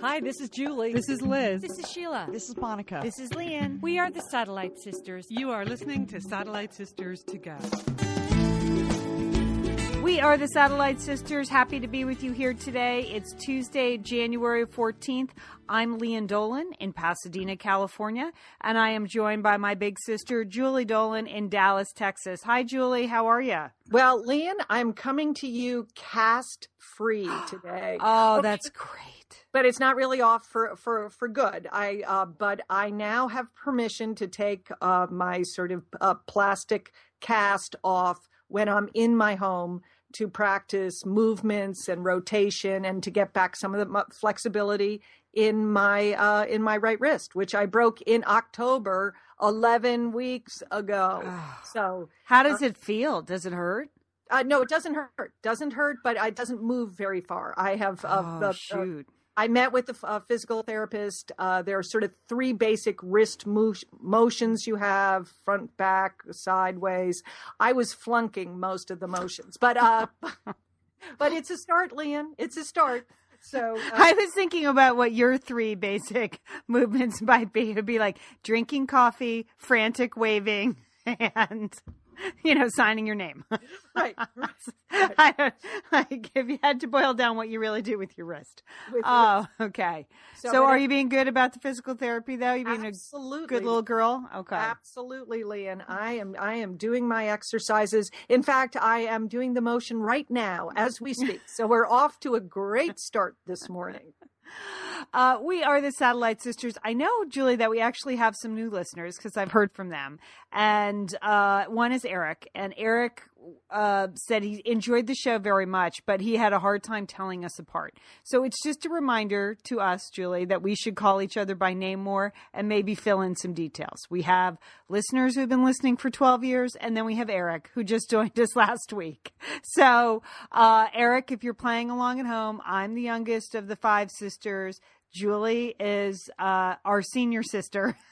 Hi, this is Julie. This is Liz. This is Sheila. This is Monica. This is Lian. We are the Satellite Sisters. You are listening to Satellite Sisters to Go. We are the Satellite Sisters. Happy to be with you here today. It's Tuesday, January 14th. I'm Lian Dolan in Pasadena, California, and I am joined by my big sister, Julie Dolan in Dallas, Texas. Hi, Julie. How are you? Well, Lian, I'm coming to you cast free today. oh, okay. that's great. But it's not really off for for for good. I uh, but I now have permission to take uh, my sort of uh, plastic cast off when I'm in my home to practice movements and rotation and to get back some of the flexibility in my uh, in my right wrist, which I broke in October, eleven weeks ago. so, how does uh, it feel? Does it hurt? Uh, no, it doesn't hurt. Doesn't hurt, but it doesn't move very far. I have uh, oh, the, shoot. I met with a uh, physical therapist. Uh, there are sort of three basic wrist mo- motions you have front, back, sideways. I was flunking most of the motions, but uh, but it's a start, Lian. It's a start. So uh, I was thinking about what your three basic movements might be. It'd be like drinking coffee, frantic waving, and you know, signing your name. right. right. I, like if you had to boil down what you really do with your wrist. With oh, okay. So, so are you being good about the physical therapy though? You being absolutely. a good little girl? Okay. Absolutely, Lian. I am I am doing my exercises. In fact, I am doing the motion right now as we speak. so we're off to a great start this morning. Uh, we are the Satellite Sisters. I know, Julie, that we actually have some new listeners because I've heard from them. And uh, one is Eric. And Eric uh, said he enjoyed the show very much, but he had a hard time telling us apart. So it's just a reminder to us, Julie, that we should call each other by name more and maybe fill in some details. We have listeners who've been listening for 12 years, and then we have Eric, who just joined us last week. So, uh, Eric, if you're playing along at home, I'm the youngest of the five sisters. Julie is uh, our senior sister.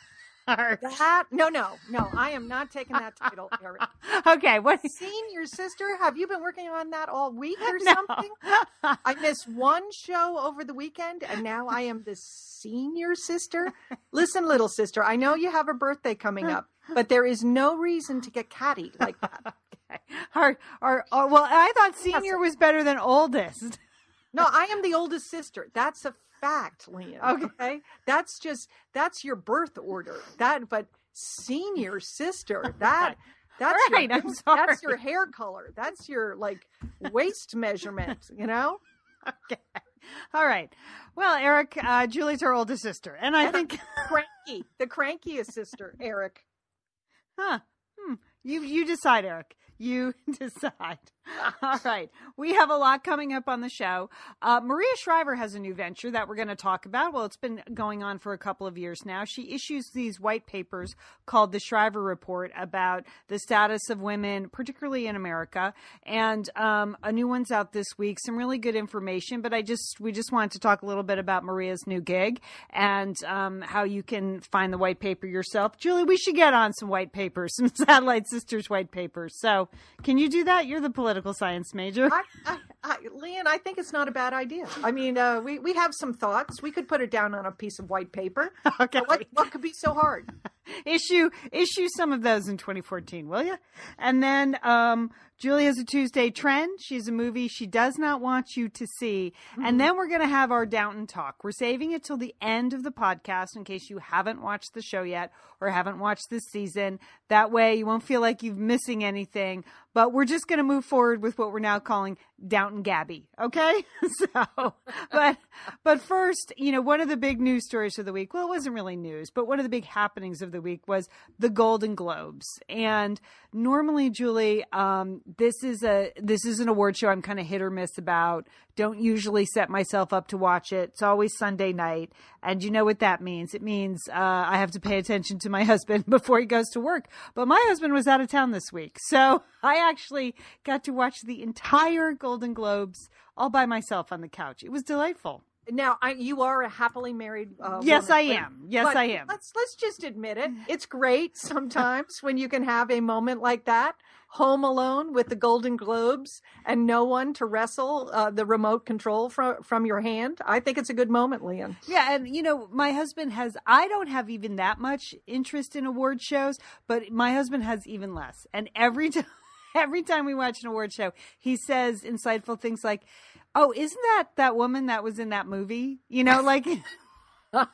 That no, no, no. I am not taking that title, Eric. okay, what senior sister? Have you been working on that all week or no. something? I missed one show over the weekend, and now I am the senior sister. Listen, little sister, I know you have a birthday coming up, but there is no reason to get catty like that. Okay. Our, our, our, well, I thought senior was better than oldest. No, I am the oldest sister. That's a fact. Okay. okay. That's just that's your birth order. That but senior sister, that that's right, your, I'm sorry. That's your hair color. That's your like waist measurement, you know? Okay. All right. Well, Eric, uh, Julie's her oldest sister. And I and think cranky. The crankiest sister, Eric. Huh. Hmm. You you decide, Eric you decide. All right. We have a lot coming up on the show. Uh, Maria Shriver has a new venture that we're going to talk about. Well, it's been going on for a couple of years now. She issues these white papers called the Shriver Report about the status of women, particularly in America. And um, a new one's out this week. Some really good information, but I just, we just wanted to talk a little bit about Maria's new gig and um, how you can find the white paper yourself. Julie, we should get on some white papers, some Satellite Sisters white papers. So, can you do that? You're the political science major. I, I, I, Lian, I think it's not a bad idea. I mean, uh, we we have some thoughts. We could put it down on a piece of white paper. Okay. What, what could be so hard? issue issue some of those in 2014, will you? And then um, Julie has a Tuesday trend. She's a movie she does not want you to see. Mm-hmm. And then we're going to have our Downton talk. We're saving it till the end of the podcast in case you haven't watched the show yet or haven't watched this season. That way you won't feel like you're missing anything. But we're just going to move forward with what we're now calling Downton Gabbey. Okay. so, but, but first, you know, one of the big news stories of the week, well, it wasn't really news, but one of the big happenings of the week was the Golden Globes. And normally, Julie, um, this is a this is an award show I'm kind of hit or miss about. Don't usually set myself up to watch it. It's always Sunday night, and you know what that means. It means uh, I have to pay attention to my husband before he goes to work. But my husband was out of town this week, so I actually got to watch the entire Golden Globes all by myself on the couch. It was delightful. Now I, you are a happily married. Uh, yes, woman, I but- am. Yes, I am. Let's let's just admit it. It's great sometimes when you can have a moment like that, home alone with the Golden Globes and no one to wrestle uh, the remote control from from your hand. I think it's a good moment, Lian. Yeah, and you know, my husband has. I don't have even that much interest in award shows, but my husband has even less. And every time, every time we watch an award show, he says insightful things like, "Oh, isn't that that woman that was in that movie?" You know, like.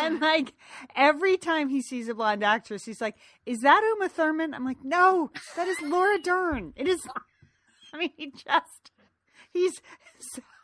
and like every time he sees a blonde actress, he's like, "Is that Uma Thurman?" I'm like, "No, that is Laura Dern." It is. I mean, he just he's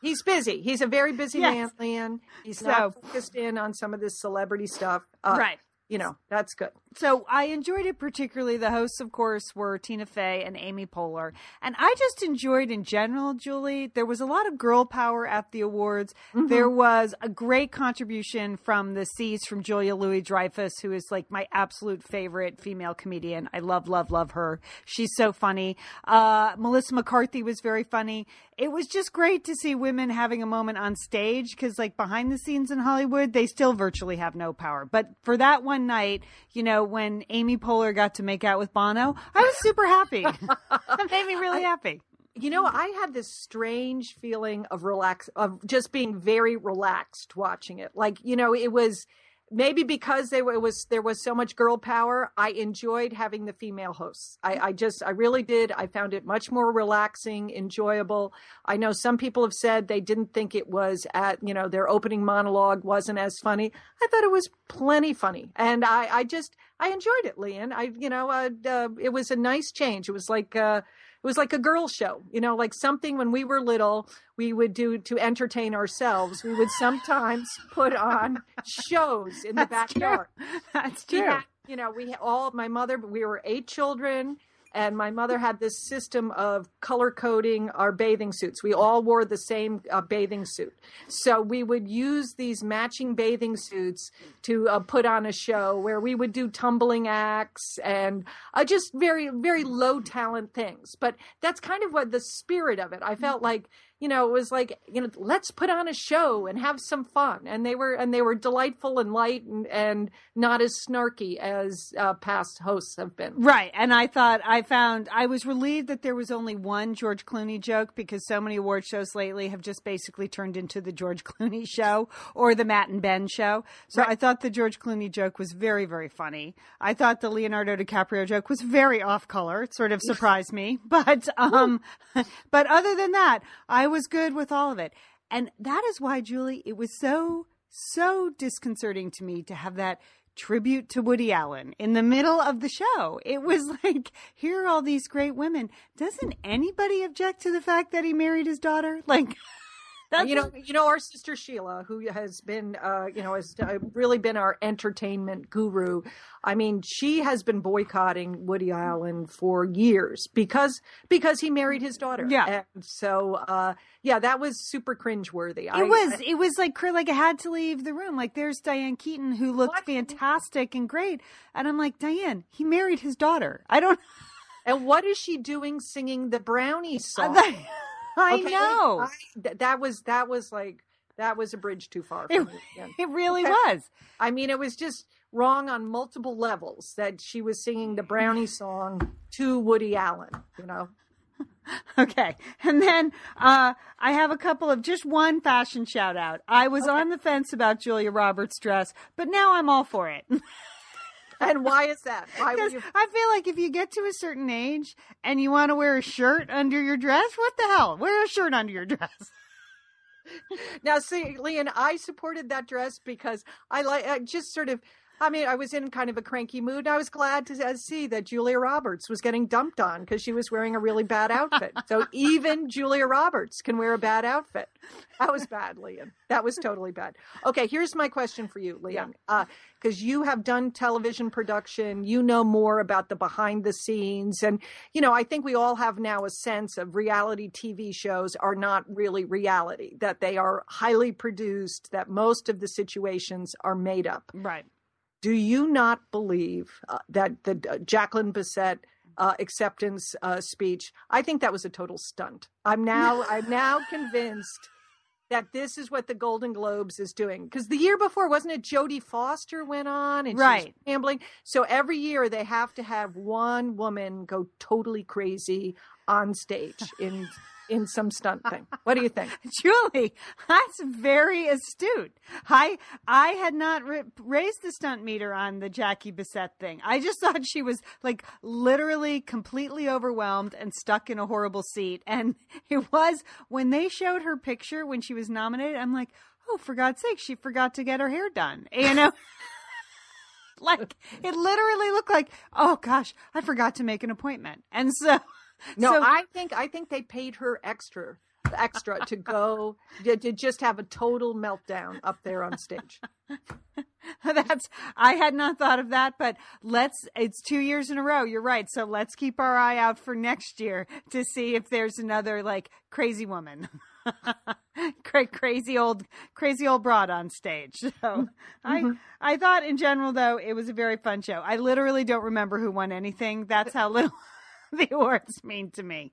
He's busy. He's a very busy Yes. man, Lian. He's So- not focused in on some of this celebrity stuff. Uh, right. You know, that's good. So I enjoyed it particularly. The hosts, of course, were Tina Fey and Amy Poehler, and I just enjoyed in general. Julie, there was a lot of girl power at the awards. There was a great contribution from the C's from Julia Louis Dreyfus, who is like my absolute favorite female comedian. I love, love, love her. She's so funny. Uh, Melissa McCarthy was very funny. It was just great to see women having a moment on stage because, like, behind the scenes in Hollywood, they still virtually have no power. But for that one night, you know, when Amy Poehler got to make out with Bono, I was super happy. that made me really happy. You know, I had this strange feeling of relax, of just being very relaxed watching it. Like, you know, it was maybe because there was there was so much girl power. I enjoyed having the female hosts. I, I just, I really did. I found it much more relaxing, enjoyable. I know some people have said they didn't think it was at, you know, their opening monologue wasn't as funny. I thought it was plenty funny, and I, I just, I enjoyed it, Lian. I, you know, uh, uh, it was a nice change. It was like. Uh, it was like a girl show, you know, like something when we were little we would do to entertain ourselves. We would sometimes put on shows in the That's true. backyard. That's We true. had, you know, we all my mother. We were eight children, and my mother had this system of color coding our bathing suits. We all wore the same uh, bathing suit, so we would use these matching bathing suits to uh, put on a show where we would do tumbling acts and uh, just very, very low talent things. But that's kind of what the spirit of it. I felt like you know it was like you know let's put on a show and have some fun and they were and they were delightful and light and, and not as snarky as uh, past hosts have been Right. And I thought I found I was relieved that there was only one George Clooney joke because so many award shows lately have just basically turned into the George Clooney show or the Matt and Ben show. So I thought the George Clooney joke was very, very funny. I thought the Leonardo DiCaprio joke was very off color. It sort of surprised me. But um but other than that, I was good with all of it. And that is why, Julie, it was so, so disconcerting to me to have that tribute to Woody Allen in the middle of the show. It was like, here are all these great women. Doesn't anybody object to the fact that he married his daughter? Like, that's you know you know our sister sheila who has been uh you know has uh, really been our entertainment guru i mean she has been boycotting woody allen for years because because he married his daughter Yeah. and so uh yeah that was super cringeworthy It was. it was like like I had to leave the room. Like there's Diane Keaton who looked What? fantastic and great, and I'm like Diane, he married his daughter. I don't. and what is she doing singing the brownie song I Okay, know. I- that was that was like that was a bridge too far for It- me. again. It really Okay. was. I mean, it was just wrong on multiple levels that she was singing the brownie song to Woody Allen. You know, Okay. And then uh, I have a couple of just one fashion shout out. I was on the fence about Julia Roberts' dress, but now I'm all for it. and why is that? Why would you? I feel like if you get to a certain age and you want to wear a shirt under your dress, what the hell? Wear a shirt under your dress. Now, see, Lian, I supported that dress because I like I just sort of. I mean, I was in kind of a cranky mood. I was glad to uh, see that Julia Roberts was getting dumped on because she was wearing a really bad outfit. so even Julia Roberts can wear a bad outfit. That was bad, Lian. That was totally bad. Okay, here's my question for you, Lian, Because you have done television production, you know more about the behind the scenes. And, you know, I think we all have now a sense of reality TV shows are not really reality, that they are highly produced, that most of the situations are made up Right. Do you not believe uh, that the uh, Jacqueline Bisset uh, acceptance uh, speech? I think that was a total stunt. I'm now I'm now convinced that this is what the Golden Globes is doing. Because the year before, wasn't it Jodie Foster went on and she was Right. gambling? So every year they have to have one woman go totally crazy on stage in in some stunt thing. What do you think? Julie, that's very astute. I I had not raised the stunt meter on the Jackie Bisset thing. I just thought she was like literally completely overwhelmed and stuck in a horrible seat. And it was when they showed her picture when she was nominated. I'm like, oh, for God's sake, she forgot to get her hair done. You know. Like it literally looked like, oh gosh, I forgot to make an appointment, and so No, so- I think I think they paid her extra extra to go to, to just have a total meltdown up there on stage. That's I had not thought of that, but let's it's 2 years in a row. You're right. So let's keep our eye out for next year to see if there's another like crazy woman. Crazy old crazy old broad on stage. So I mm-hmm. I thought in general though it was a very fun show. I literally don't remember who won anything. That's how little the awards mean to me.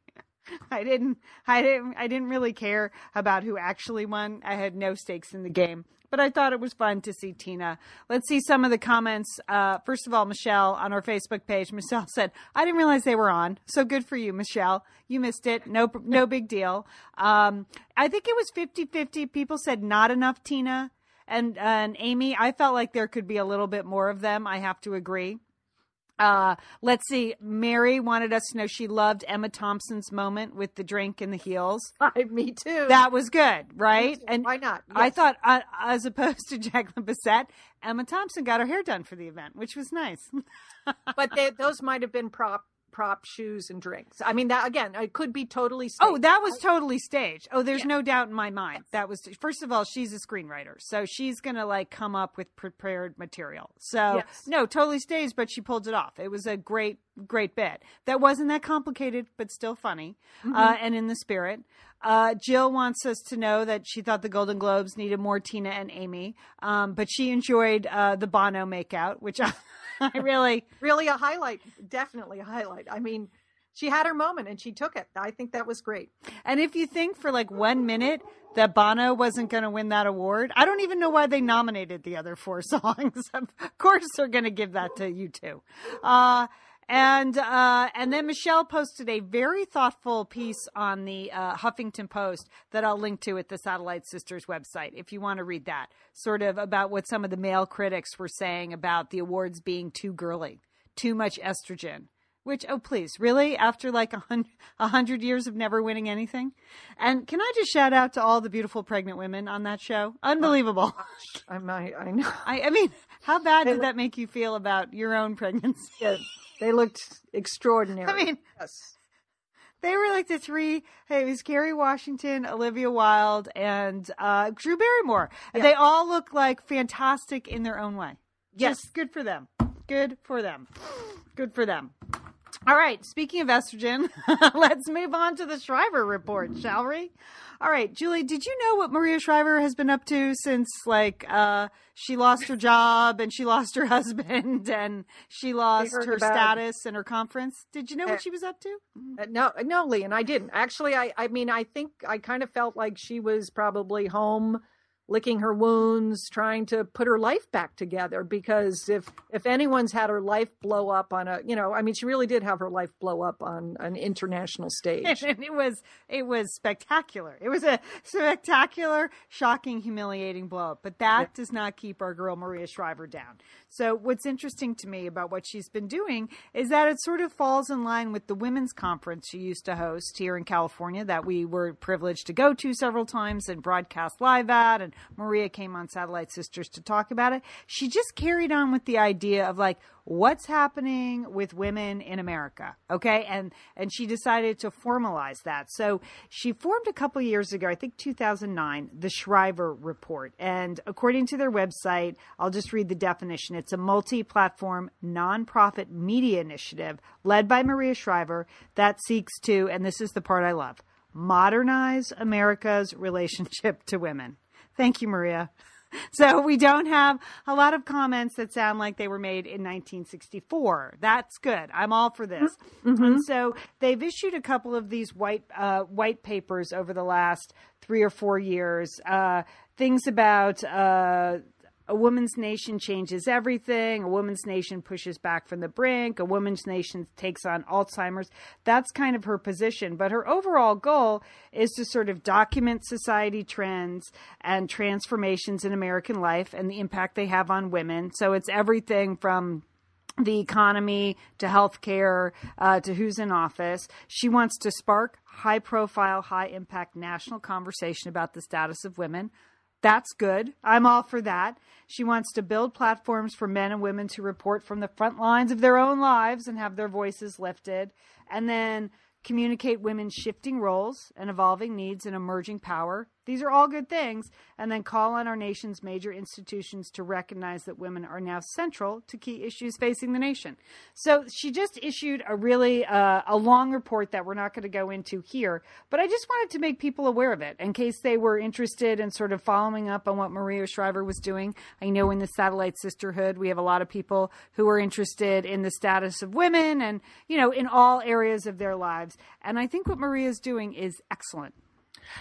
I didn't I didn't I didn't really care about who actually won. I had no stakes in the game. But I thought it was fun to see Tina. Let's see some of the comments. Uh, first of all, Michelle on our Facebook page, Michelle said, "I didn't realize they were on. So good for you, Michelle. You missed it. No, no big deal." Um, I think it was 50-50. People said not enough Tina and and Amy. I felt like there could be a little bit more of them. I have to agree. Uh, let's see. Mary wanted us to know she loved Emma Thompson's moment with the drink and the heels. I, Me too. That was good, right? And Why not? I thought, uh, as opposed to Jacqueline Bisset, Emma Thompson got her hair done for the event, which was nice. but they, those might have been prop prop shoes and drinks. I mean, that again, it could be totally. Oh, that was totally staged. Oh, there's Yeah. no doubt in my mind. That was first of all, she's a screenwriter, so she's gonna like come up with prepared material. So Yes. no, totally staged, but she pulled it off. It was a great, great bit. That wasn't that complicated, but still funny, uh, and in the spirit. Uh, Jill wants us to know that she thought the Golden Globes needed more Tina and Amy, um, but she enjoyed uh, the Bono makeout, which I, I really. really a highlight. Definitely a highlight. I mean, she had her moment and she took it. I think that was great. And if you think for like one minute that Bono wasn't going to win that award, I don't even know why they nominated the other four songs. of course, they're going to give that to U2. Uh, and uh, and then Michelle posted a very thoughtful piece on the uh, Huffington Post that I'll link to at the Satellite Sisters website if you want to read that. Sort of about what some of the male critics were saying about the awards being too girly, too much estrogen. Which, oh, please, really? After like a hundred, a hundred years of never winning anything? And can I just shout out to all the beautiful pregnant women on that show? Unbelievable. I might. I know. I, I mean, how bad did that make you feel about your own pregnancy? Yeah, they looked extraordinary. I mean, yes. they were like the three. Hey, it was Kerry Washington, Olivia Wilde, and uh, Drew Barrymore. And They all look like fantastic in their own way. Yes. Just good for them. Good for them. Good for them. All right. Speaking of estrogen, let's move on to the Shriver report, shall we? All right, Julie, did you know what Maria Shriver has been up to since like uh she lost her job and she lost her husband and she lost her status and her conference? Did you know Uh, what she was up to? Uh, no, no, Lee, and I didn't actually. I, I mean, I think I kind of felt like she was probably home, licking her wounds, trying to put her life back together. Because if if anyone's had her life blow up on a, you know, I mean, she really did have her life blow up on an international stage. and it was it was spectacular. It was a spectacular, shocking, humiliating blow up. But that does not keep our girl Maria Shriver down. So what's interesting to me about what she's been doing is that it sort of falls in line with the women's conference she used to host here in California that we were privileged to go to several times and broadcast live at and Maria came on Satellite Sisters to talk about it. She just carried on with the idea of like what's happening with women in America. Okay. And, and she decided to formalize that. So she formed a couple years ago, I think 2009, the Shriver Report. And according to their website, I'll just read the definition. It's a multi platform nonprofit media initiative led by Maria Shriver that seeks to, and this is the part I love, modernize America's relationship to women. Thank you, Maria. So we don't have a lot of comments that sound like they were made in 1964. That's good. I'm all for this. Mm-hmm. And so they've issued a couple of these white uh, white papers over the last three or four years. Uh, things about uh, a woman's nation changes everything. A woman's nation pushes back from the brink. A woman's nation takes on Alzheimer's. That's kind of her position. But her overall goal is to sort of document society trends and transformations in American life and the impact they have on women. So it's everything from the economy to healthcare uh, to who's in office. She wants to spark high profile, high impact national conversation about the status of women. That's good. I'm all for that. She wants to build platforms for men and women to report from the front lines of their own lives and have their voices lifted. And then communicate women's shifting roles and evolving needs and emerging power. These are all good things. And then call on our nation's major institutions to recognize that women are now central to key issues facing the nation. So she just issued a really uh, a long report that we're not going to go into here, but I just wanted to make people aware of it in case they were interested in sort of following up on what Maria Shriver was doing. I know in the Satellite Sisterhood, we have a lot of people who are interested in the status of women and, you know, in all areas of their lives. And I think what Maria is doing is excellent.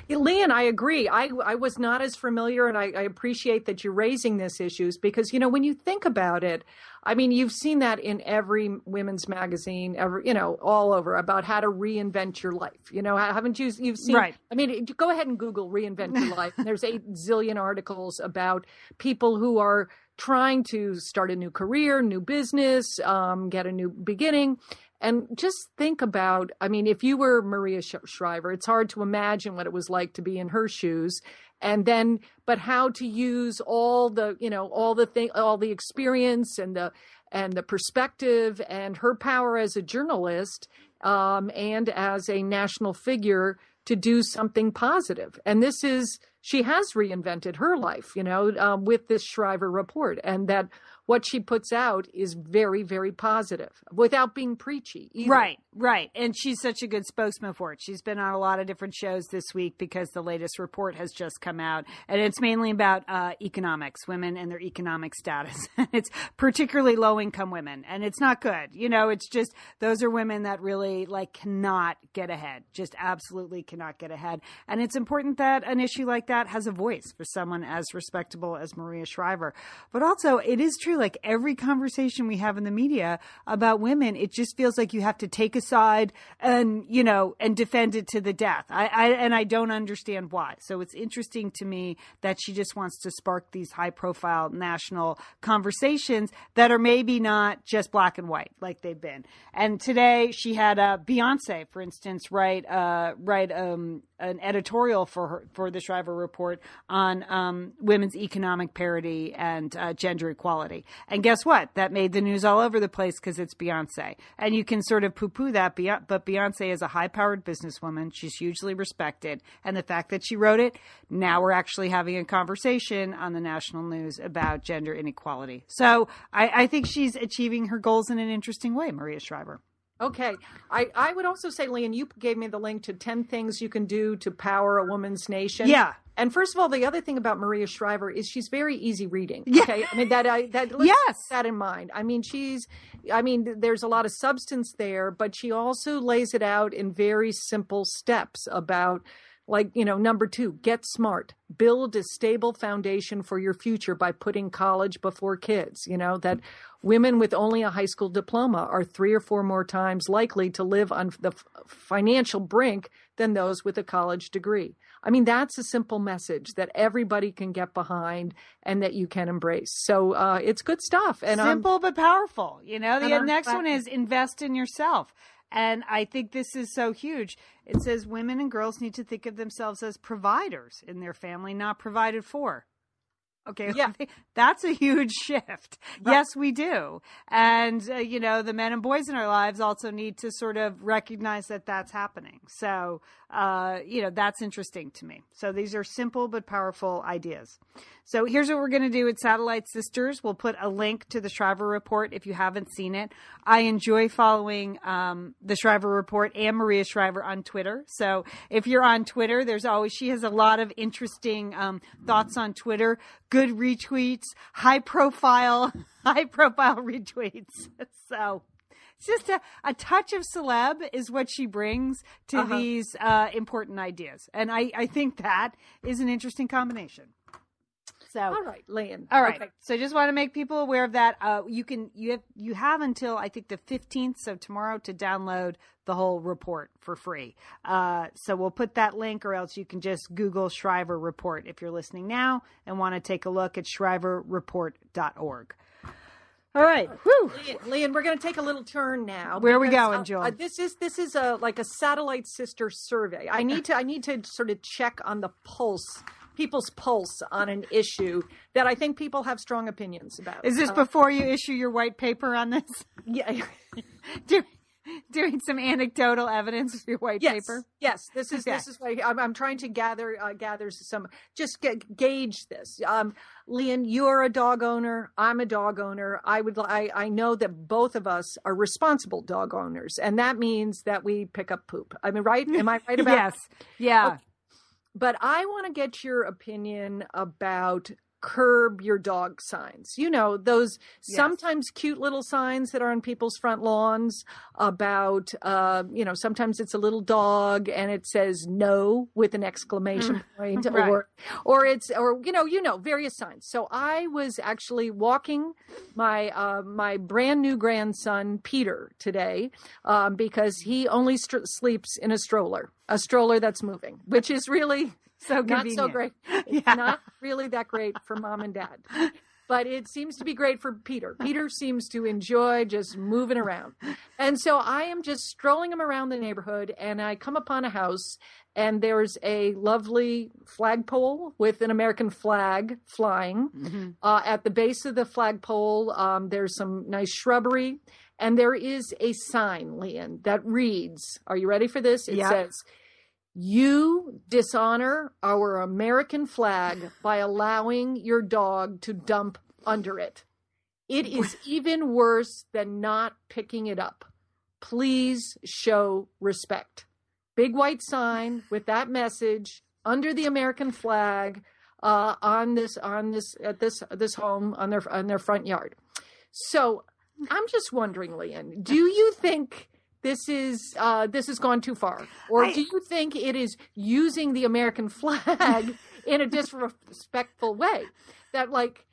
Yeah, Lian, I agree. I, I was not as familiar, and I, I appreciate that you're raising these issues because, you know, when you think about it, I mean, you've seen that in every women's magazine, ever, you know, all over about how to reinvent your life. You know, haven't you? You've seen. Right. I mean, go ahead and Google "reinvent your life." There's eight zillion articles about people who are trying to start a new career, new business, um, get a new beginning, and just think about, I mean, if you were Maria Shriver, it's hard to imagine what it was like to be in her shoes. And then, but how to use all the, you know, all the thing, all the experience and the, and the perspective and her power as a journalist um, and as a national figure to do something positive. And this is, she has reinvented her life, you know, um, with this Shriver report, and that what she puts out is very, very positive without being preachy. Either. Right, right. And she's such a good spokesman for it. She's been on a lot of different shows this week because the latest report has just come out. And it's mainly about uh, economics, women and their economic status. it's particularly low income women. And it's not good. You know, it's just those are women that really like cannot get ahead, just absolutely cannot get ahead. And it's important that an issue like that has a voice for someone as respectable as Maria Shriver. But also, it is true like every conversation we have in the media about women, it just feels like you have to take a side and, you know, and defend it to the death. I, I and I don't understand why. So it's interesting to me that she just wants to spark these high profile national conversations that are maybe not just black and white like they've been. And today she had uh, Beyonce, for instance, write uh, write um, an editorial for her, for the Shriver report on um, women's economic parity and uh, gender equality. And guess what? That made the news all over the place because it's Beyonce. And you can sort of poo poo that, but Beyonce is a high powered businesswoman. She's hugely respected. And the fact that she wrote it, now we're actually having a conversation on the national news about gender inequality. So I, I think she's achieving her goals in an interesting way, Maria Shriver. Okay. I, I would also say, Lian, you gave me the link to 10 things you can do to power a woman's nation. Yeah. And first of all, the other thing about Maria Shriver is she's very easy reading. Yeah. Okay. I mean, that, I, that, yes. that in mind. I mean, she's, I mean, there's a lot of substance there, but she also lays it out in very simple steps about, like you know number two get smart. Build a stable foundation for your future by putting college before kids you know that women with only a high school diploma are three or four more times likely to live on the financial brink than those with a college degree. I mean that's a simple message that everybody can get behind and that you can embrace. So uh, it's good stuff and simple I'm, but powerful you know? The next one is invest in yourself and I think this is so huge. It says women and girls need to think of themselves as providers in their family, not provided for. Okay, yeah, that's a huge shift. Right. Yes, we do, and uh, you know the men and boys in our lives also need to sort of recognize that that's happening. So, uh, you know, that's interesting to me. So these are simple but powerful ideas. So here's what we're going to do at Satellite Sisters. We'll put a link to the Shriver Report if you haven't seen it. I enjoy following um, the Shriver Report and Maria Shriver on Twitter. So if you're on Twitter, there's always, she has a lot of interesting um, thoughts on Twitter good retweets, high profile, high profile retweets. So it's just a, a touch of celeb is what she brings to Uh-huh. these uh, important ideas. And I, I think that is an interesting combination. So All right, Lynn. all right. Okay. So I just want to make people aware of that. Uh, you can you have you have until I think the fifteenth, so tomorrow, to download the whole report for free. Uh, so we'll put that link, or else you can just Google Shriver Report if you're listening now and want to take a look at shriverreport.org. All right. Whew. Lian, Lian, we're going to take a little turn now. Where are we going, uh, Joel? uh, this is this is a like a satellite sister survey. I need to I need to sort of check on the pulse, people's pulse on an issue that I think people have strong opinions about. Is this Uh, before you issue your white paper on this? yeah. Do, doing some anecdotal evidence for your white yes, paper? Yes, this is Okay. this is why I'm, I'm trying to gather uh, gather some just ga- gauge this. Um, Lian, you're a dog owner. I'm a dog owner. I would I I know that both of us are responsible dog owners, and that means that we pick up poop. I mean, right? Am I right about? yes. Yeah. Okay. But I want to get your opinion about curb your dog signs. You know, those Yes. sometimes cute little signs that are on people's front lawns about, uh, you know, sometimes it's a little dog and it says no with an exclamation point Right. or, or it's, or, you know, you know, various signs. So I was actually walking my, uh, my brand new grandson, Peter, today, um, because he only str- sleeps in a stroller, a stroller that's moving, which is really, So convenient. not so great. Yeah. not really that great for mom and dad. But it seems to be great for Peter. Peter seems to enjoy just moving around. And so I am just strolling him around the neighborhood and I come upon a house and there's a lovely flagpole with an American flag flying. Mhm. Uh, at the base of the flagpole, um, there's some nice shrubbery, and there is a sign, Lian, that reads, Are you ready for this? It Yeah. says, You dishonor our American flag by allowing your dog to dump under it. It is even worse than not picking it up. Please show respect. Big white sign with that message under the American flag uh, on this on this at this this home on their on their front yard. So I'm just wondering, Lian, do you think this is uh, this has gone too far, or I- do you think it is using the American flag in a disrespectful way? That like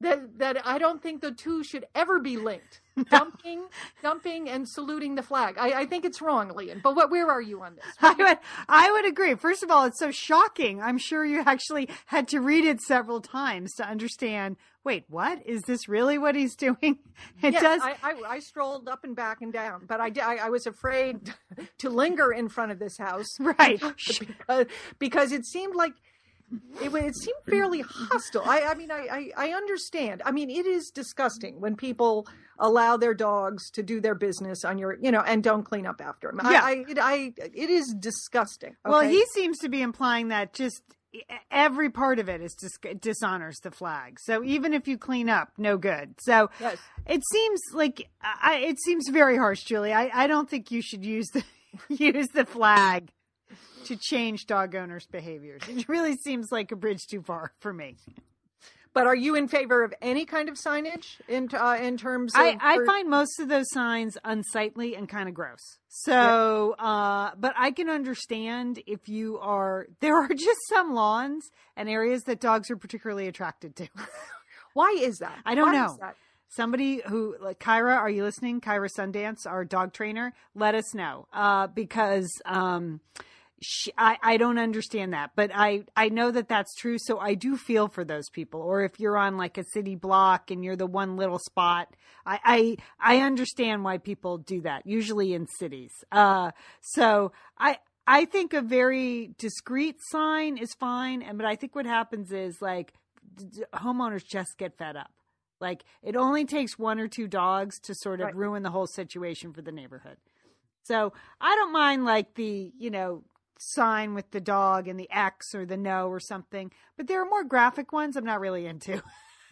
that that I don't think the two should ever be linked. Dumping, dumping, and saluting the flag. I, I think it's wrong, Lian. But what? Where are you on this? I would, I would agree. First of all, it's so shocking. I'm sure you actually had to read it several times to understand. Wait, what is this really what he's doing? It yes, does. I, I, I strolled up and back and down, but I, I, I was afraid to linger in front of this house right. because, because it seemed like it, it seemed fairly hostile. I, I mean, I, I, I understand. I mean, it is disgusting when people allow their dogs to do their business on your, you know, and don't clean up after them. Yeah. I, I, it, I, it is disgusting. Well, he seems to be implying that just every part of it is dis- dishonors the flag. So even if you clean up, no good. So Yes. it seems like I, it seems very harsh, Julie. I, I don't think you should use the use the flag to change dog owners' behaviors. It really seems like a bridge too far for me. But are you in favor of any kind of signage in uh, in terms of? I, I for- find most of those signs unsightly and kind of gross. So, uh, but I can understand if you are, there are just some lawns and areas that dogs are particularly attracted to. Why is that? I don't Why know. Somebody who, like Kyra, are you listening? Kyra Sundance, our dog trainer, let us know. Uh, because, um, she, I, I don't understand that, but I, I know that that's true. So I do feel for those people. Or if you're on like a city block and you're the one little spot, I, I, I understand why people do that, usually in cities. Uh, so I, I think a very discreet sign is fine. And, but I think what happens is like d- d- homeowners just get fed up. Like it only takes one or two dogs to sort of Right. ruin the whole situation for the neighborhood. So I don't mind like the, you know, sign with the dog and the X or the no or something, but there are more graphic ones I'm not really into.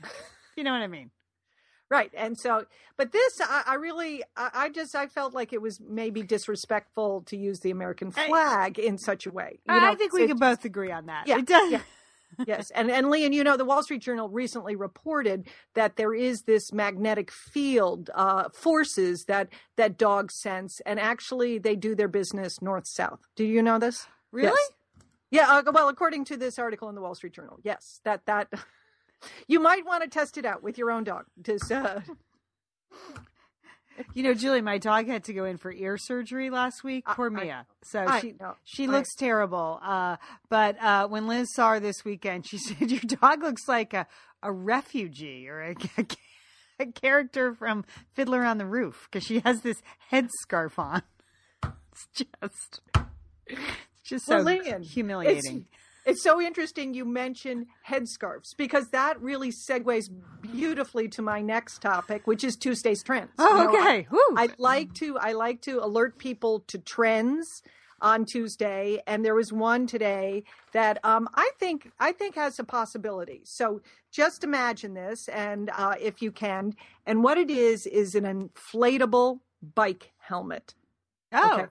you know what I mean? Right. And so, but this, I, I really, I, I just, I felt like it was maybe disrespectful to use the American I- flag in such a way. You I think we it- could both agree on that. Yeah, It does. yeah. Yes, and and Lian, you know, the Wall Street Journal recently reported that there is this magnetic field uh, forces that that dogs sense, and actually they do their business north south. Do you know this? Really? Yes. Yeah. Uh, well, according to this article in the Wall Street Journal, yes, that that you might want to test it out with your own dog. Just, uh, You know, Julie, my dog had to go in for ear surgery last week. Poor I- Mia. So I she know. she I- looks terrible. Uh, but uh, when Liz saw her this weekend, she said, "Your dog looks like a a refugee or a, a character from Fiddler on the Roof because she has this headscarf on. It's just it's just so Well, humiliating." It's so interesting you mention headscarves because that really segues beautifully to my next topic, which is Tuesday's trends. Oh, You know, okay. Whew. I like to I like to alert people to trends on Tuesday, and there was one today that um, I think I think has a possibility. So just imagine this, and uh, if you can, and what it is is an inflatable bike helmet. oh, Okay.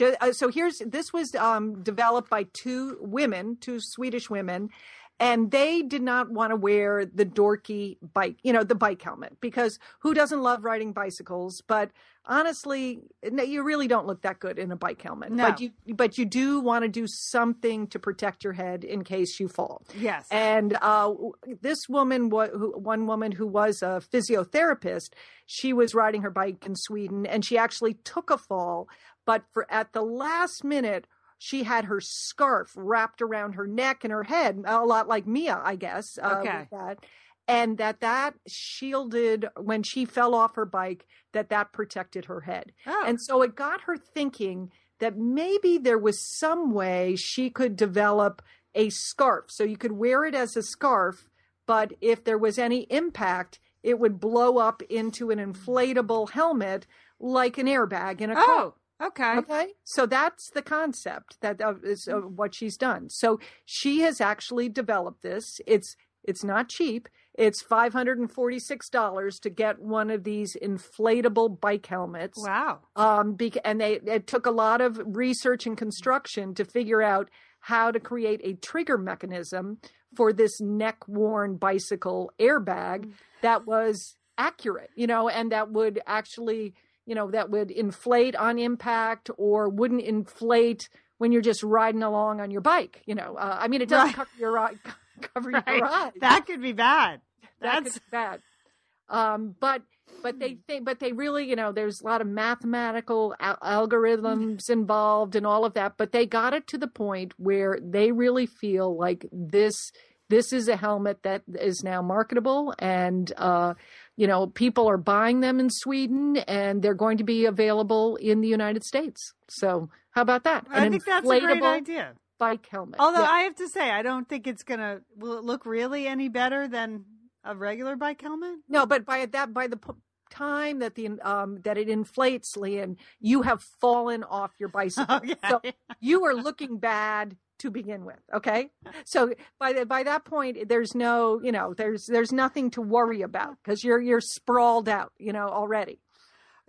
Uh, So here's this was um, developed by two women, two Swedish women, and they did not want to wear the dorky bike, you know, the bike helmet, because who doesn't love riding bicycles? But honestly, no, you really don't look that good in a bike helmet. No. But you, but you do want to do something to protect your head in case you fall. yes. And uh, this woman, one woman who was a physiotherapist, she was riding her bike in Sweden, and she actually took a fall. But for at the last minute, she had her scarf wrapped around her neck and her head, a lot like Mia, I guess. Uh, Okay. with that. And that that shielded when she fell off her bike, that that protected her head. oh. And so it got her thinking that maybe there was some way she could develop a scarf. So you could wear it as a scarf, but if there was any impact, it would blow up into an inflatable helmet like an airbag in a car. oh, okay. Okay, so that's the concept that uh, is uh, what she's done. So she has actually developed this. It's it's not cheap. It's five hundred and forty six dollars to get one of these inflatable bike helmets. Wow. Um, bec- and they it took a lot of research and construction to figure out how to create a trigger mechanism for this neck worn bicycle airbag that was accurate, you know, and that would actually, you know, that would inflate on impact or wouldn't inflate when you're just riding along on your bike, you know. Uh, I mean, it doesn't Right. cover your eye, cover Right. your eyes That could be bad. that That's could be bad. Um, but but they think but they really you know there's a lot of mathematical al- algorithms involved and all of that. But they got it to the point where they really feel like this this is a helmet that is now marketable and uh, you know people are buying them in Sweden and they're going to be available in the United States. So how about that? I think that's a great idea. Bike helmet. Although Yeah. I have to say, I don't think it's gonna. Will it look really any better than a regular bike helmet? No, but by that by the time that the um that it inflates, Lian, you have fallen off your bicycle. Okay. So you are looking bad to begin with. Okay, so by the, by that point, there's no you know there's there's nothing to worry about because you're you're sprawled out you know already.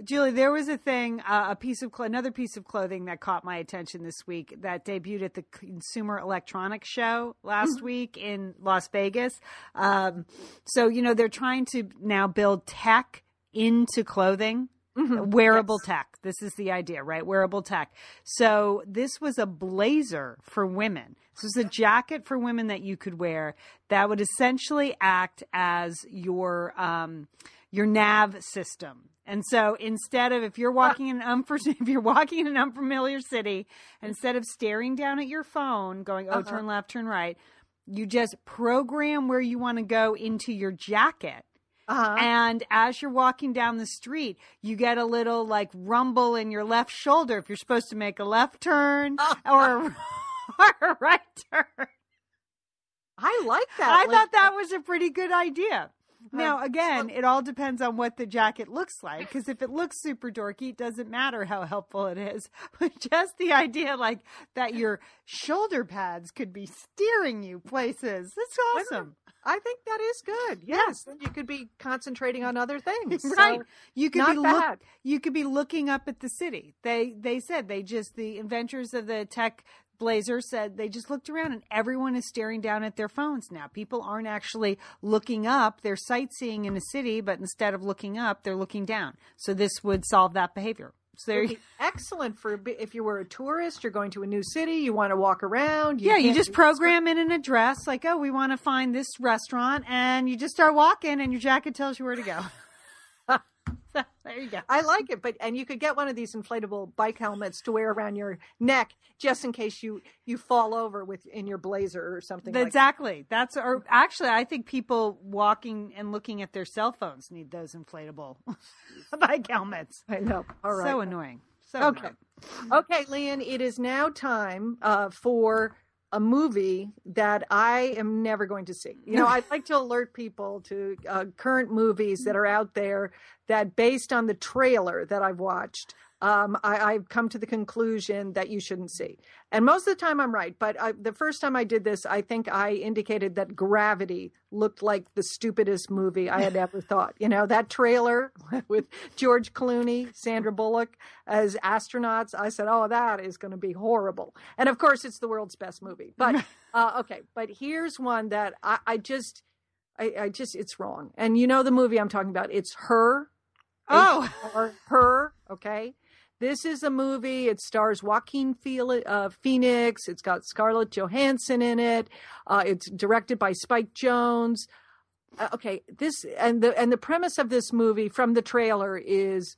Julie, there was a thing, uh, a piece of cl- another piece of clothing that caught my attention this week that debuted at the Consumer Electronics Show last week in Las Vegas. Um, so you know they're trying to now build tech into clothing. Wearable tech. This is the idea, right? Wearable tech. So this was a blazer for women. This was a jacket for women that you could wear that would essentially act as your um, your nav system. And so instead of if you're walking in an unfor- if you're walking in an unfamiliar city, instead of staring down at your phone, going oh Uh-huh. turn left, turn right, you just program where you want to go into your jacket. Uh-huh. And as you're walking down the street, you get a little like rumble in your left shoulder if you're supposed to make a left turn or, a, or a right turn. I like that. I Like, thought that was a pretty good idea. Now, again, it all depends on what the jacket looks like. Because if it looks super dorky, it doesn't matter how helpful it is. But just the idea, like that, your shoulder pads could be steering you places. That's awesome, I think that is good. Yes, you could be concentrating on other things. So, right? You could be look, you could be looking up at the city. They they said they just the inventors of the tech Blazer said they just looked around and everyone is staring down at their phones now. People aren't actually looking up. They're sightseeing in a city, but instead of looking up, they're looking down. So this would solve that behavior. So there, be excellent for if you were a tourist, you're going to a new city, you want to walk around. yeah, you just program in an address like, oh, we want to find this restaurant, and you just start walking, and your jacket tells you where to go. So, there you go. I like it, but and you could get one of these inflatable bike helmets to wear around your neck just in case you you fall over with in your blazer or something. like that. Exactly. That's or actually, I think people walking and looking at their cell phones need those inflatable bike helmets. I know. All right. So annoying. So Okay. annoying. Okay, Lian, it is now time uh, for a movie that I am never going to see. You know, I'd like to alert people to uh, current movies that are out there that, based on the trailer that I've watched, um, I, I've come to the conclusion that you shouldn't see. And most of the time I'm right. But I, the first time I did this, I think I indicated that Gravity looked like the stupidest movie I had ever thought. You know, that trailer with George Clooney, Sandra Bullock as astronauts, I said, oh, that is going to be horrible. And of course, it's the world's best movie. But, uh, okay, but here's one that I, I just. I, I just it's wrong. And you know the movie I'm talking about. It's her. Oh. Okay? This is a movie. It stars Joaquin uh, Phoenix. It's got Scarlett Johansson in it. Uh, it's directed by Spike Jonze. Uh, okay, this and the and the premise of this movie from the trailer is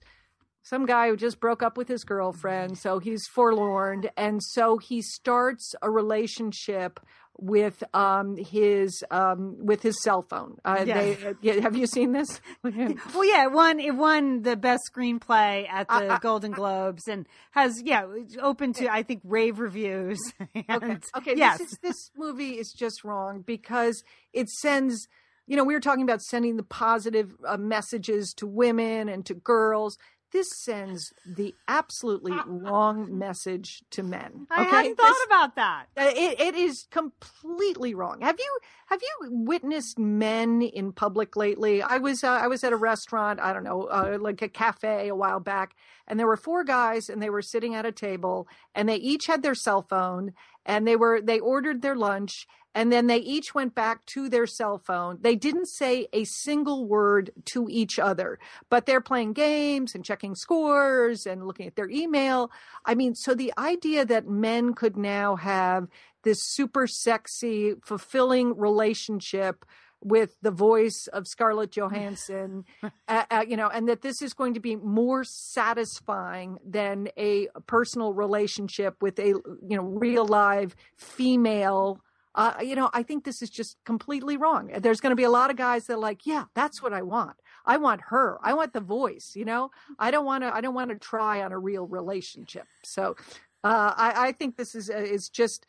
some guy who just broke up with his girlfriend, so he's forlorn, and so he starts a relationship with um his um with his cell phone. Uh, Yeah. they, uh, yeah, have you seen this? Well, yeah, it won. It won the best screenplay at the I- I- Golden Globes, and has yeah, it's open to I think rave reviews. Okay. And, Okay. Yes. This is this movie is just wrong because it sends. You know, we were talking about sending the positive uh, messages to women and to girls. This sends the absolutely wrong message to men. I hadn't thought This- about that. uh, it, it is completely wrong. Have you have you witnessed men in public lately? I was uh, I was at a restaurant, I don't know, uh, like a cafe a while back, and there were four guys, and they were sitting at a table, and they each had their cell phone, and they were they ordered their lunch, and then they each went back to their cell phone. They didn't say a single word to each other, but they're playing games and checking scores and looking at their email. I mean, so the idea that men could now have this super sexy, fulfilling relationship with the voice of Scarlett Johansson, uh, uh, you know, and that this is going to be more satisfying than a personal relationship with a, you know, real live female. Uh, you know, I think this is just completely wrong. There's going to be a lot of guys that are like, yeah, that's what I want. I want her. I want the voice. You know, I don't want to. I don't want to try on a real relationship. So, uh, I, I think this is uh, is just.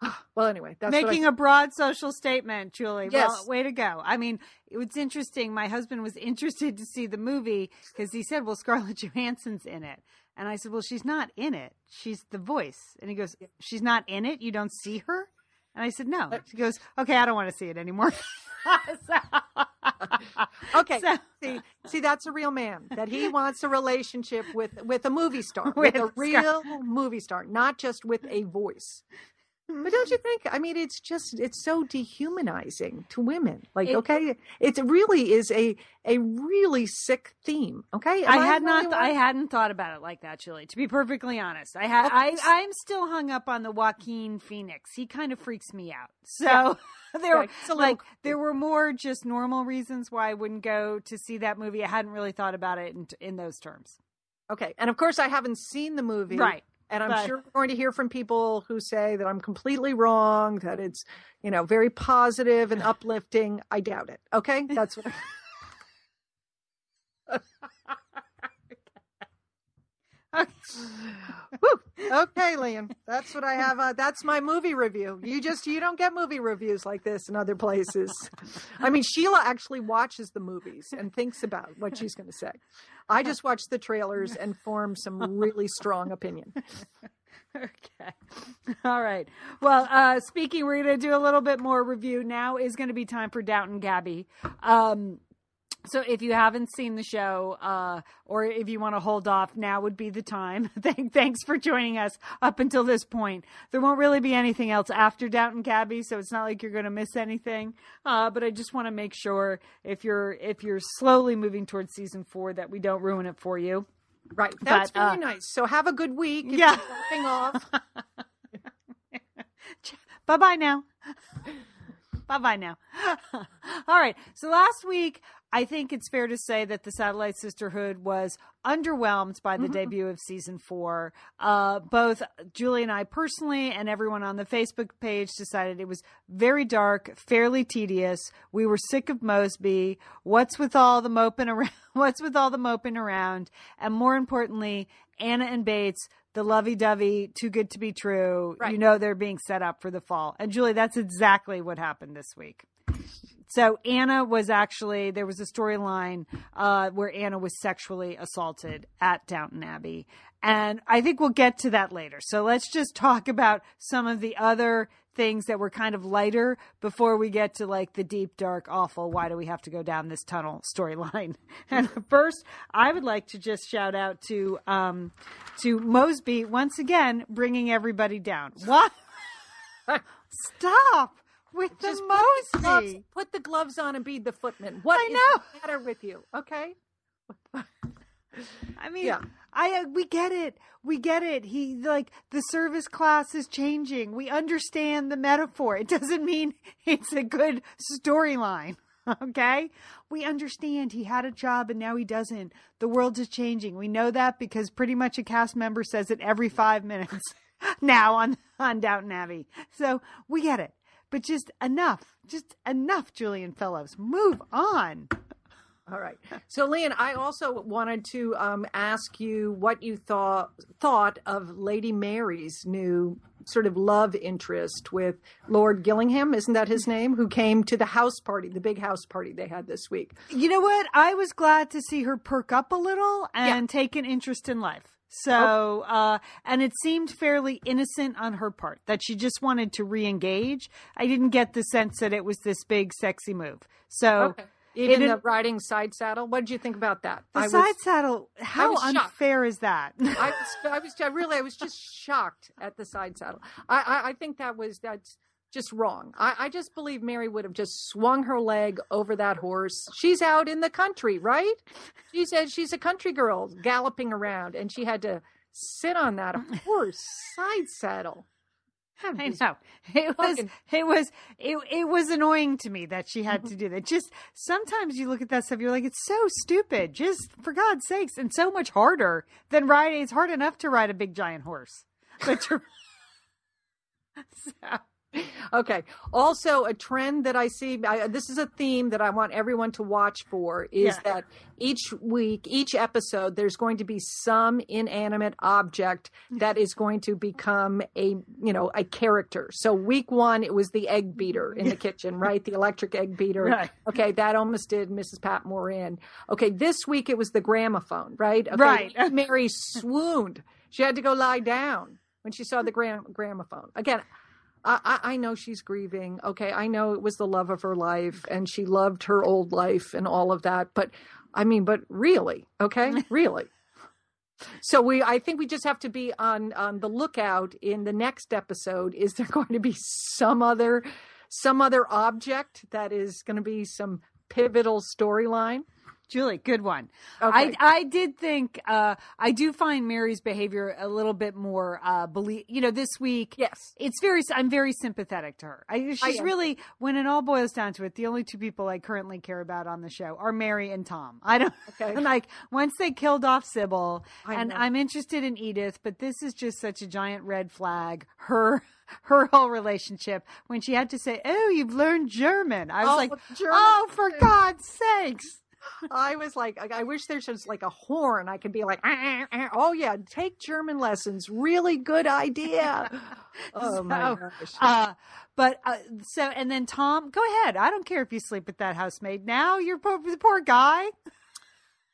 Well, anyway, that's what I Making a broad social statement, Julie. Yes. Well, way to go. I mean, it's interesting. My husband was interested to see the movie because he said, well, Scarlett Johansson's in it. And I said, well, she's not in it. She's the voice. And he goes, she's not in it? You don't see her? And I said, no. He goes, okay, I don't want to see it anymore. So- Okay. So- see, see, that's a real man. That he wants a relationship with with a movie star, With with, a Scar- real movie star, not just with a voice. But don't you think? I mean, it's just it's so dehumanizing to women. Like, It- okay, it really is a a really sick theme. Okay, Am I had the not. only I hadn't thought about it like that, Julie. To be perfectly honest, I had. I. I'm still hung up on the Joaquin Phoenix. He kind of freaks me out. So Yeah. there, Right. It's a little like, there were more just normal reasons why I wouldn't go to see that movie. I hadn't really thought about it in, in those terms. Okay, and of course, I haven't seen the movie. Right. And I'm But- sure we're going to hear from people who say that I'm completely wrong, that it's, you know, very positive and uplifting. I doubt it. Okay? That's what. Okay, Lian. That's what I have. Uh, that's my movie review. You just you don't get movie reviews like this in other places. I mean, Sheila actually watches the movies and thinks about what she's going to say. I just watch the trailers and form some really strong opinion. Okay. All right. Well, uh, speaking, we're going to do a little bit more review. Now is going to be time for Downton Gabbey. Um, So if you haven't seen the show, uh, or if you want to hold off, now would be the time. Thanks for joining us up until this point. There won't really be anything else after Downton Abbey, so it's not like you're going to miss anything. Uh, but I just want to make sure if you're if you're slowly moving towards season four that we don't ruin it for you. Right. That's But, uh, very nice. So have a good week. Yeah. off. Bye bye now. Bye bye now. All right. So last week, I think it's fair to say that the Satellite Sisterhood was underwhelmed by the debut of season four. Uh, both Julie and I personally, and everyone on the Facebook page decided it was very dark, fairly tedious. We were sick of Molesley. What's with all the moping around? What's with all the moping around? And more importantly, Anna and Bates, the lovey-dovey, too good to be true. Right. You know they're being set up for the fall. And Julie, that's exactly what happened this week. So Anna was actually there was a storyline uh, where Anna was sexually assaulted at Downton Abbey, and I think we'll get to that later. So let's just talk about some of the other things that were kind of lighter before we get to like the deep, dark, awful. Why do we have to go down this tunnel storyline? And first, I would like to just shout out to um, to Molesley once again, bringing everybody down. What? Stop with the Just put the, gloves, Molesley. put the gloves on and be the footman. What I is know. the matter with you? Okay. I mean, Yeah. I uh, we get it. We get it. He like the service class is changing. We understand the metaphor. It doesn't mean it's a good storyline. Okay? We understand he had a job and now he doesn't. The world is changing. We know that because pretty much a cast member says it every 5 minutes now on on Downton Abbey. So, we get it. But just enough. Just enough, Julian Fellowes. Move on. All right. So, Lian, I also wanted to um, ask you what you thought thought of Lady Mary's new sort of love interest with Lord Gillingham, isn't that his name? Who came to the house party, the big house party they had this week. You know what? I was glad to see her perk up a little and take an interest in life. So, uh, and it seemed fairly innocent on her part that she just wanted to re-engage. I didn't get the sense that it was this big, sexy move. So, Even It- the riding side saddle. What did you think about that? the I was, side saddle, how was shocked. unfair is that? I was, I was, I really, I was just shocked at the side saddle. I, I, I think that was that's just wrong. I, I just believe Mary would have just swung her leg over that horse. She's out in the country, right? She said she's a country girl galloping around, and she had to sit on that horse side saddle. I know it was fucking- it was it it was annoying to me that she had to do that. Just sometimes you look at that stuff, you're like, it's so stupid. Just for God's sakes, and so much harder than riding. It's hard enough to ride a big giant horse, but to so, Okay. Also, a trend that I see, I, this is a theme that I want everyone to watch for is Yeah. that each week, each episode, there's going to be some inanimate object that is going to become a, you know, a character. So week one, it was the egg beater in the kitchen, right? The electric egg beater. Right. Okay. That almost did Mrs. Patmore in. Okay. This week, it was the gramophone, right? Okay, Right. Mary swooned. She had to go lie down when she saw the gram- gramophone. Again, I, I I know she's grieving. Okay, I know it was the love of her life, and she loved her old life and all of that. But I mean, but really, okay, really. So we, I think we just have to be on on the lookout in the next episode. Is there going to be some other some other object that is going to be some pivotal storyline? Julie, good one. Okay. I I did think uh, I do find Mary's behavior a little bit more uh, believe. You know, this week, Yes. it's very. I'm very sympathetic to her. I, she's am. really, when it all boils down to it, the only two people I currently care about on the show are Mary and Tom. I don't Okay. like once they killed off Sybil, I and. I'm interested in Edith, but this is just such a giant red flag. Her. Her whole relationship when she had to say, "Oh, you've learned German," I was Oh, like, German. "Oh, for God's sakes!" I was like, I wish there's just like a horn. I could be like, "Ah, ah, ah." oh yeah, take German lessons. Really good idea. oh my gosh. Uh, but uh, so and then Tom, go ahead. I don't care if you sleep with that housemaid. Now you're poor, the poor guy.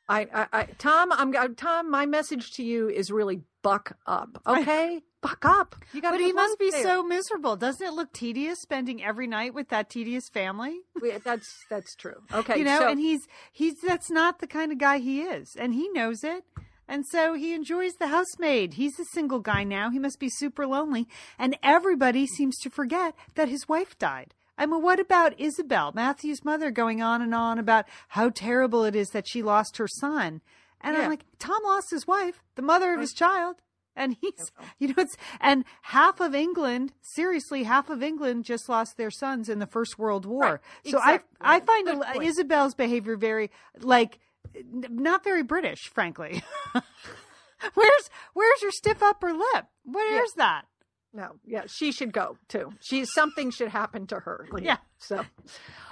I, I, I, Tom, I'm uh, Tom. My message to you is really buck up. Okay, buck up. You got. But he must be so miserable. Doesn't it look tedious spending every night with that tedious family? That's that's true. Okay, you know, so, and he's he's that's not the kind of guy he is, and he knows it. And so he enjoys the housemaid. He's a single guy now. He must be super lonely. And everybody seems to forget that his wife died. I mean, what about Isobel, Matthew's mother, going on and on about how terrible it is that she lost her son? And Yeah. I'm like, Tom lost his wife, the mother of his child. And he's, you know, it's, and half of England, seriously, half of England just lost their sons in the First World War. Right. So Exactly. I, I find. Isobel's behavior very, like, not very British, frankly. where's, where's your stiff upper lip? Where's that? No, yeah, she should go too. She something should happen to her. Yeah. So,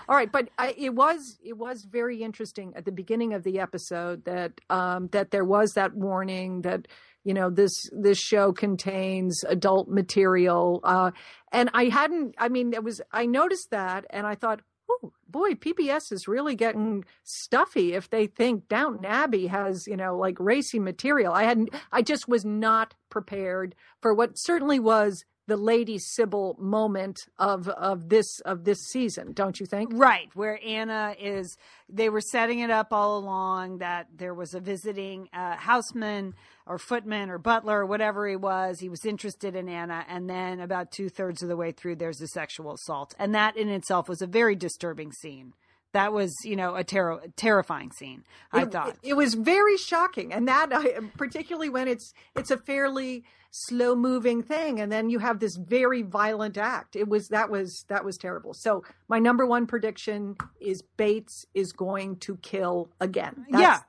all right, but I, it was it was very interesting at the beginning of the episode that um, that there was that warning that you know this this show contains adult material, uh, and I hadn't. I mean, it was I noticed that, and I thought. Oh boy, PBS is really getting stuffy if they think Downton Abbey has, you know, like racy material. I hadn't, I just was not prepared for what certainly was the Lady Sybil moment of of this of this season, don't you think? Right, where Anna is, they were setting it up all along that there was a visiting uh, houseman or footman or butler or whatever he was. He was interested in Anna. And then about two thirds of the way through, there's a sexual assault. And that in itself was a very disturbing scene. That was, you know, a ter- terrifying scene, I it, thought. it, was very shocking, and that I, particularly when it's it's a fairly slow moving thing, and then you have this very violent act. It was that was that was terrible. So my number one prediction is Bates is going to kill again. That's- yeah.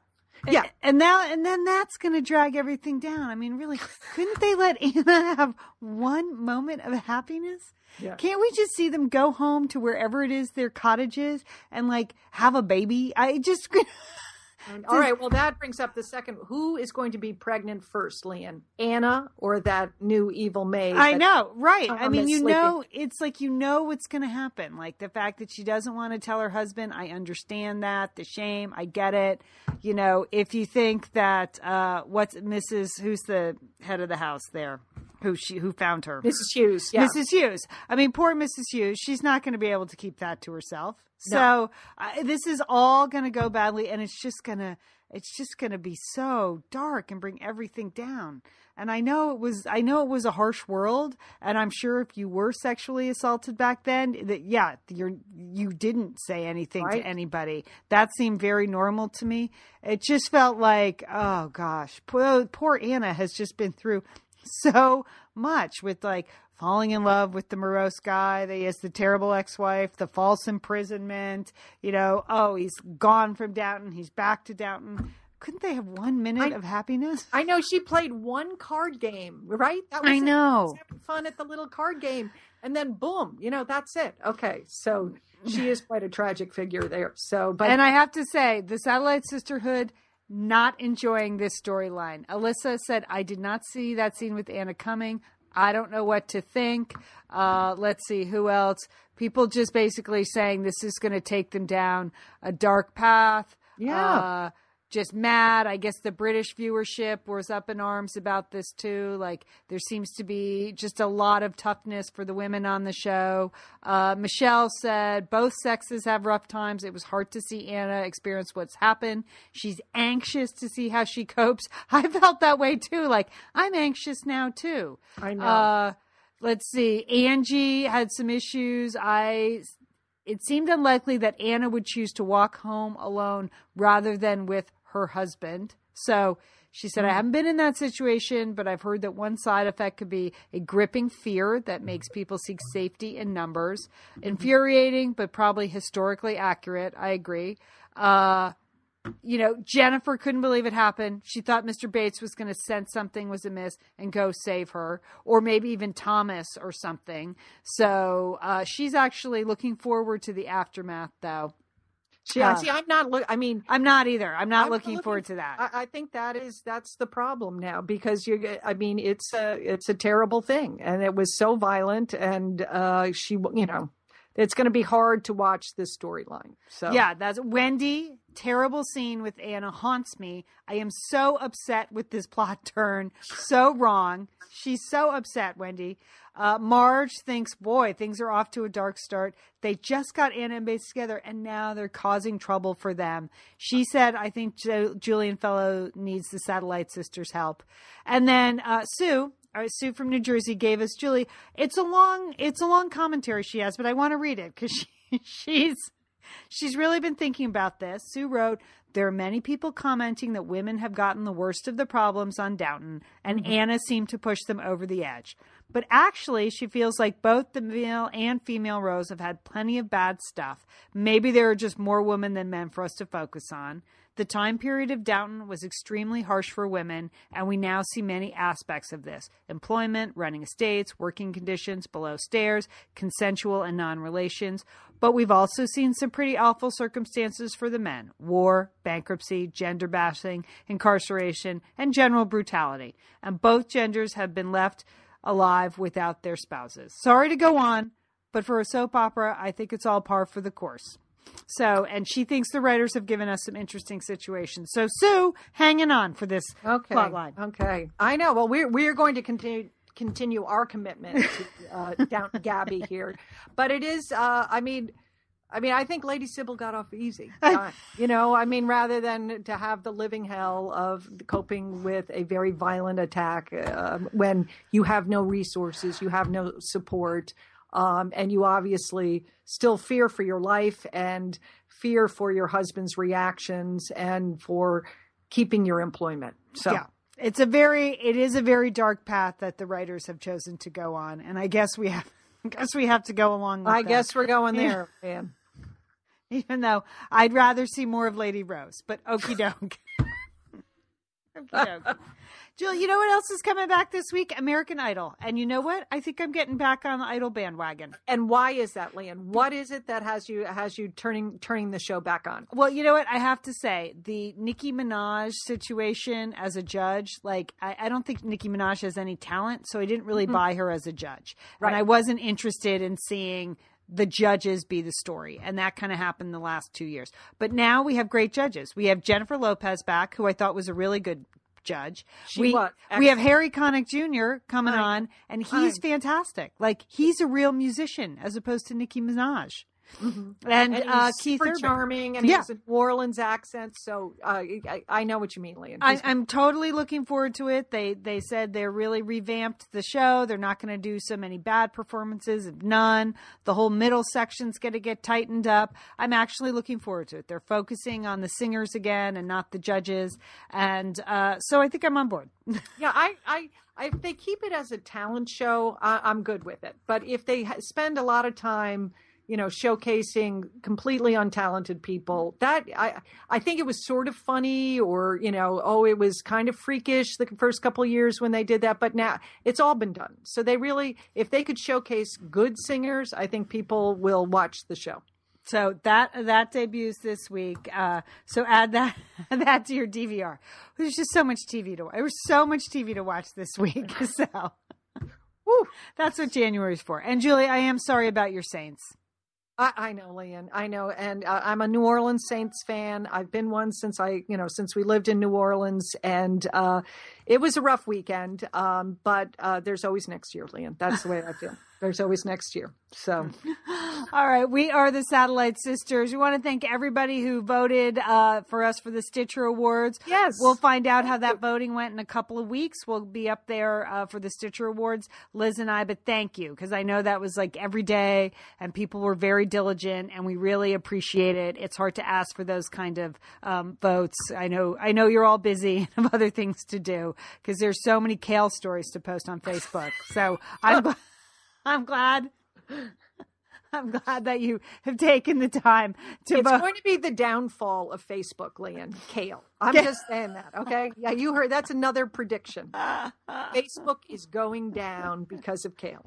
And, and now and then that's going to drag everything down. I mean, really, couldn't they let Anna have one moment of happiness? Yeah. Can't we just see them go home to wherever it is their cottage is and like have a baby? I just All right. Well, that brings up the second. Who is going to be pregnant first, Lian? Anna or that new evil maid? I know, right? I mean, you sleeping. know, it's like you know what's going to happen. Like the fact that she doesn't want to tell her husband, I understand that. The shame, I get it. You know, if you think that uh what's Mrs. who's the head of the house there, who she who found her, Mrs. Hughes. Yeah. Mrs. Hughes. I mean, poor Mrs. Hughes. She's not going to be able to keep that to herself. So uh, this is all going to go badly, and it's just going to it's just going to be so dark and bring everything down. And I know it was I know it was a harsh world, and I'm sure if you were sexually assaulted back then, that yeah, you're you didn't say anything Right. to anybody. That seemed very normal to me. It just felt like oh gosh, poor, poor Anna has just been through so much with like falling in love with the morose guy that he has the terrible ex-wife the false imprisonment you know oh he's gone from downton he's back to downton couldn't they have one minute I- of happiness I know she played one card game, right? That I it. know. Was fun at the little card game, and then boom, you know, that's it. Okay, so she is quite a tragic figure there. So, but and i have to say the satellite sisterhood not enjoying this storyline. Alyssa said i did not see that scene with anna coming. I don't know what to think. Uh, let's see who else? People just basically saying this is going to take them down a dark path. Yeah. uh, just mad. I guess the British viewership was up in arms about this too. Like there seems to be just a lot of toughness for the women on the show. Uh, Michelle said both sexes have rough times. It was hard to see Anna experience what's happened. She's anxious to see how she copes. I felt that way too. Like I'm anxious now too. I know. Uh, let's see. Angie had some issues. I it seemed unlikely that Anna would choose to walk home alone rather than with her husband. So she said, I haven't been in that situation, but I've heard that one side effect could be a gripping fear that makes people seek safety in numbers. Infuriating, but probably historically accurate. I agree. Uh, you know, Jennifer couldn't believe it happened. She thought Mr. Bates was going to sense something was amiss and go save her, or maybe even Thomas or something. So uh, she's actually looking forward to the aftermath, though. See, uh, see, I'm not. Look, I mean, I'm not either. I'm not I'm looking, forward to that. I, I think that is that's the problem now because you. I mean, it's a it's a terrible thing, and it was so violent, and uh, she, you know, it's going to be hard to watch this storyline. So Yeah, that's Wendy. Terrible scene with Anna haunts me. I am so upset with this plot turn. So wrong. She's so upset, Wendy. Uh, Marge thinks, boy, things are off to a dark start. They just got Anna and Bates together, and now they're causing trouble for them. She said, I think jo- Julian Fellow needs the Satellite Sisters' help. And then uh, Sue, uh, Sue from New Jersey gave us Julie. It's a long, it's a long commentary she has, but I want to read it because she, she's she's really been thinking about this. Sue wrote, "There are many people commenting that women have gotten the worst of the problems on Downton, and mm-hmm. Anna seemed to push them over the edge." But actually, she feels like both the male and female rows have had plenty of bad stuff. Maybe there are just more women than men for us to focus on. The time period of Downton was extremely harsh for women, and we now see many aspects of this employment, running estates, working conditions below stairs, consensual and non relations. But we've also seen some pretty awful circumstances for the men war, bankruptcy, gender bashing, incarceration, and general brutality. And both genders have been left alive without their spouses. Sorry to go on, but for a soap opera, I think it's all par for the course. So, and she thinks the writers have given us some interesting situations. So, Sue, hanging on for this Okay. plot line. Okay. I know. Well, we're we're going to continue continue our commitment to uh, Downton Gabbey here, but it is. Uh, I mean. I mean, I think Lady Sybil got off easy. Uh, you know, I mean, rather than to have the living hell of coping with a very violent attack uh, when you have no resources, you have no support, um, and you obviously still fear for your life and fear for your husband's reactions and for keeping your employment. So, Yeah. It's a very it is a very dark path that the writers have chosen to go on. And I guess we have I guess we have to go along with I that. guess we're going there, man. even though I'd rather see more of Lady Rose, but okie doke. Jill, you know what else is coming back this week? American Idol. And you know what? I think I'm getting back on the Idol bandwagon. And why is that, Lian? What is it that has you has you turning turning the show back on? Well, you know what? I have to say, the Nicki Minaj situation as a judge, like, I, I don't think Nicki Minaj has any talent, so I didn't really mm-hmm. buy her as a judge. Right. And I wasn't interested in seeing the judges be the story. And that kind of happened the last two years. But now we have great judges. We have Jennifer Lopez back, who I thought was a really good judge. She we, we have Harry Connick Jr. coming on, and he's fantastic. Like, he's a real musician as opposed to Nicki Minaj. And, And uh, Keith super Urban. charming, and Yeah. he has a New Orleans accent. So uh, I, I know what you mean, Lian. I, I'm totally looking forward to it. They they said they're really revamped the show. They're not going to do so many bad performances, if none. The whole middle section's going to get tightened up. I'm actually looking forward to it. They're focusing on the singers again and not the judges, and uh, so I think I'm on board. yeah, I, I, I, if they keep it as a talent show, I, I'm good with it. But if they ha- spend a lot of time, you know, showcasing completely untalented people, that I, I think it was sort of funny, or you know, oh, it was kind of freakish the first couple of years when they did that. But now it's all been done. So they really, if they could showcase good singers, I think people will watch the show. So that that debuts this week. Uh, so add that that to your DVR. There's just so much TV to watch. There was so much TV to watch this week. So Whew. that's what January's for. And Julie, I am sorry about your Saints. I, I know, Lian. I know, and uh, I'm a New Orleans Saints fan. I've been one since I, you know, since we lived in New Orleans, and uh, it was a rough weekend. Um, but uh, there's always next year, Lian. That's the way I feel. There's always next year. So All right, we are the Satellite Sisters. We want to thank everybody who voted uh, for us for the Stitcher Awards. Yes. We'll find out how that voting went in a couple of weeks. We'll be up there uh, for the Stitcher Awards, Liz and I. But thank you because I know that was like every day, and people were very diligent, and we really appreciate it. It's hard to ask for those kind of um, votes. I know, I know you're all busy and have other things to do because there's so many kale stories to post on Facebook. So I'm, I'm glad. I'm glad that you have taken the time to it's going to be the downfall of Facebook, Lian. Kale. I'm just saying that. Okay. Yeah, you heard. That's another prediction. Facebook is going down because of Kale.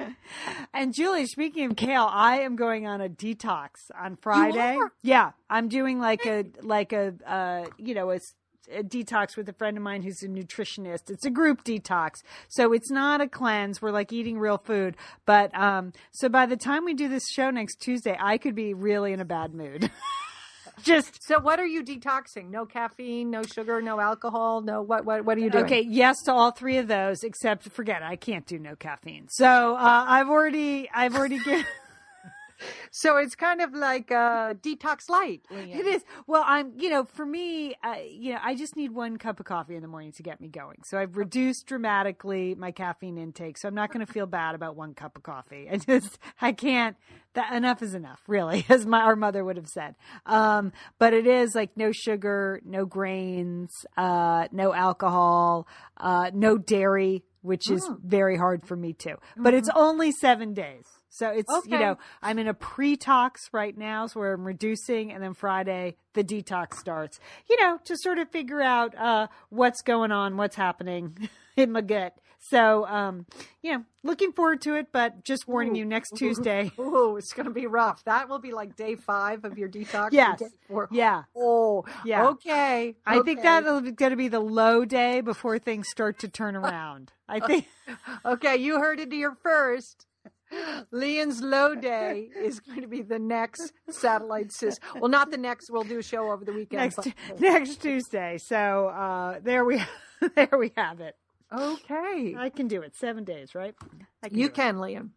And Julie, speaking of kale, I am going on a detox on Friday. Yeah, I'm doing like a like a uh, you know a detox with a friend of mine who's a nutritionist. It's a group detox. So it's not a cleanse. We're like eating real food. But um so by the time we do this show next Tuesday, I could be really in a bad mood. Just So what are you detoxing? No caffeine, no sugar, no alcohol, no what what what are you doing? Okay, yes to all three of those, except forget it, I can't do no caffeine. So uh, I've already, I've already given. So it's kind of like a detox light. It is. Well, I'm, you know, for me, uh, you know, I just need one cup of coffee in the morning to get me going. So I've reduced dramatically my caffeine intake. So I'm not going to feel bad about one cup of coffee. I just, I can't, that enough is enough, really, as my, our mother would have said. Um, but it is like no sugar, no grains, uh, no alcohol, uh, no dairy, which is very hard for me too. But it's only seven days. So it's, you know, I'm in a pre-tox right now, so where I'm reducing, and then Friday the detox starts. You know, to sort of figure out uh, what's going on, what's happening in my gut. So, um, you know, looking forward to it, but just warning you, next Tuesday. Oh, it's going to be rough. That will be like day five of your detox. Yes. Yeah, Oh, Yeah. Okay. I think okay. that'll be going to be the low day before things start to turn around. I think. Okay, you heard it here first. Lian's low day is going to be the next satellite sis. Well, not the next. We'll do a show over the weekend. next but- next Tuesday. So uh, there we there we have it. Okay, I can do it. Seven days, right? I you do it. can, Lian.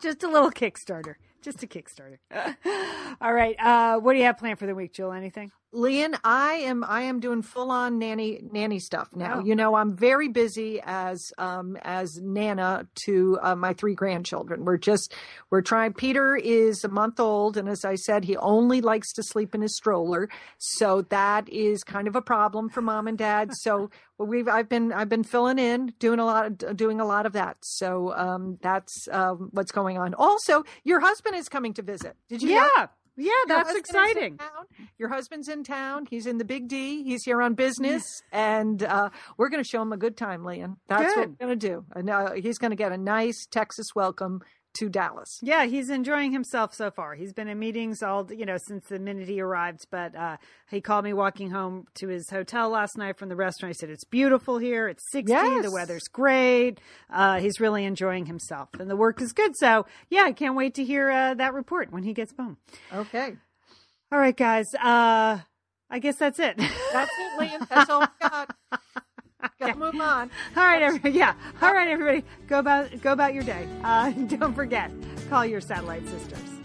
Just a little Kickstarter. Just a Kickstarter. All right. Uh, what do you have planned for the week, Jill? Anything? Lian, I am I am doing full on nanny nanny stuff now. Oh. You know, I'm very busy as um as nana to uh, my three grandchildren. We're just we're trying. Peter is a month old, and as I said, he only likes to sleep in his stroller, so that is kind of a problem for mom and dad. So we've I've been I've been filling in, doing a lot of, doing a lot of that. So um that's um, what's going on. Also, your husband is coming to visit. Did you? know? Yeah. That's husband is in exciting. Your husband's in town. He's in the Big D. He's here on business, and uh, we're going to show him a good time, Lian. That's what we're going to do. And uh, he's going to get a nice Texas welcome to Dallas. Yeah, he's enjoying himself so far. He's been in meetings all, you know, since the minute he arrived. But uh, he called me walking home to his hotel last night from the restaurant. He said, It's beautiful here. It's 60. Yes. The weather's great. Uh, he's really enjoying himself. And the work is good. So, yeah, I can't wait to hear uh, that report when he gets home. Okay, All right, guys. Uh, I guess that's it. that's it, Lian. That's all we got. Got to move on. All right, everybody. Yeah. All right, everybody. Go about go about your day. Uh, don't forget, call your satellite sisters.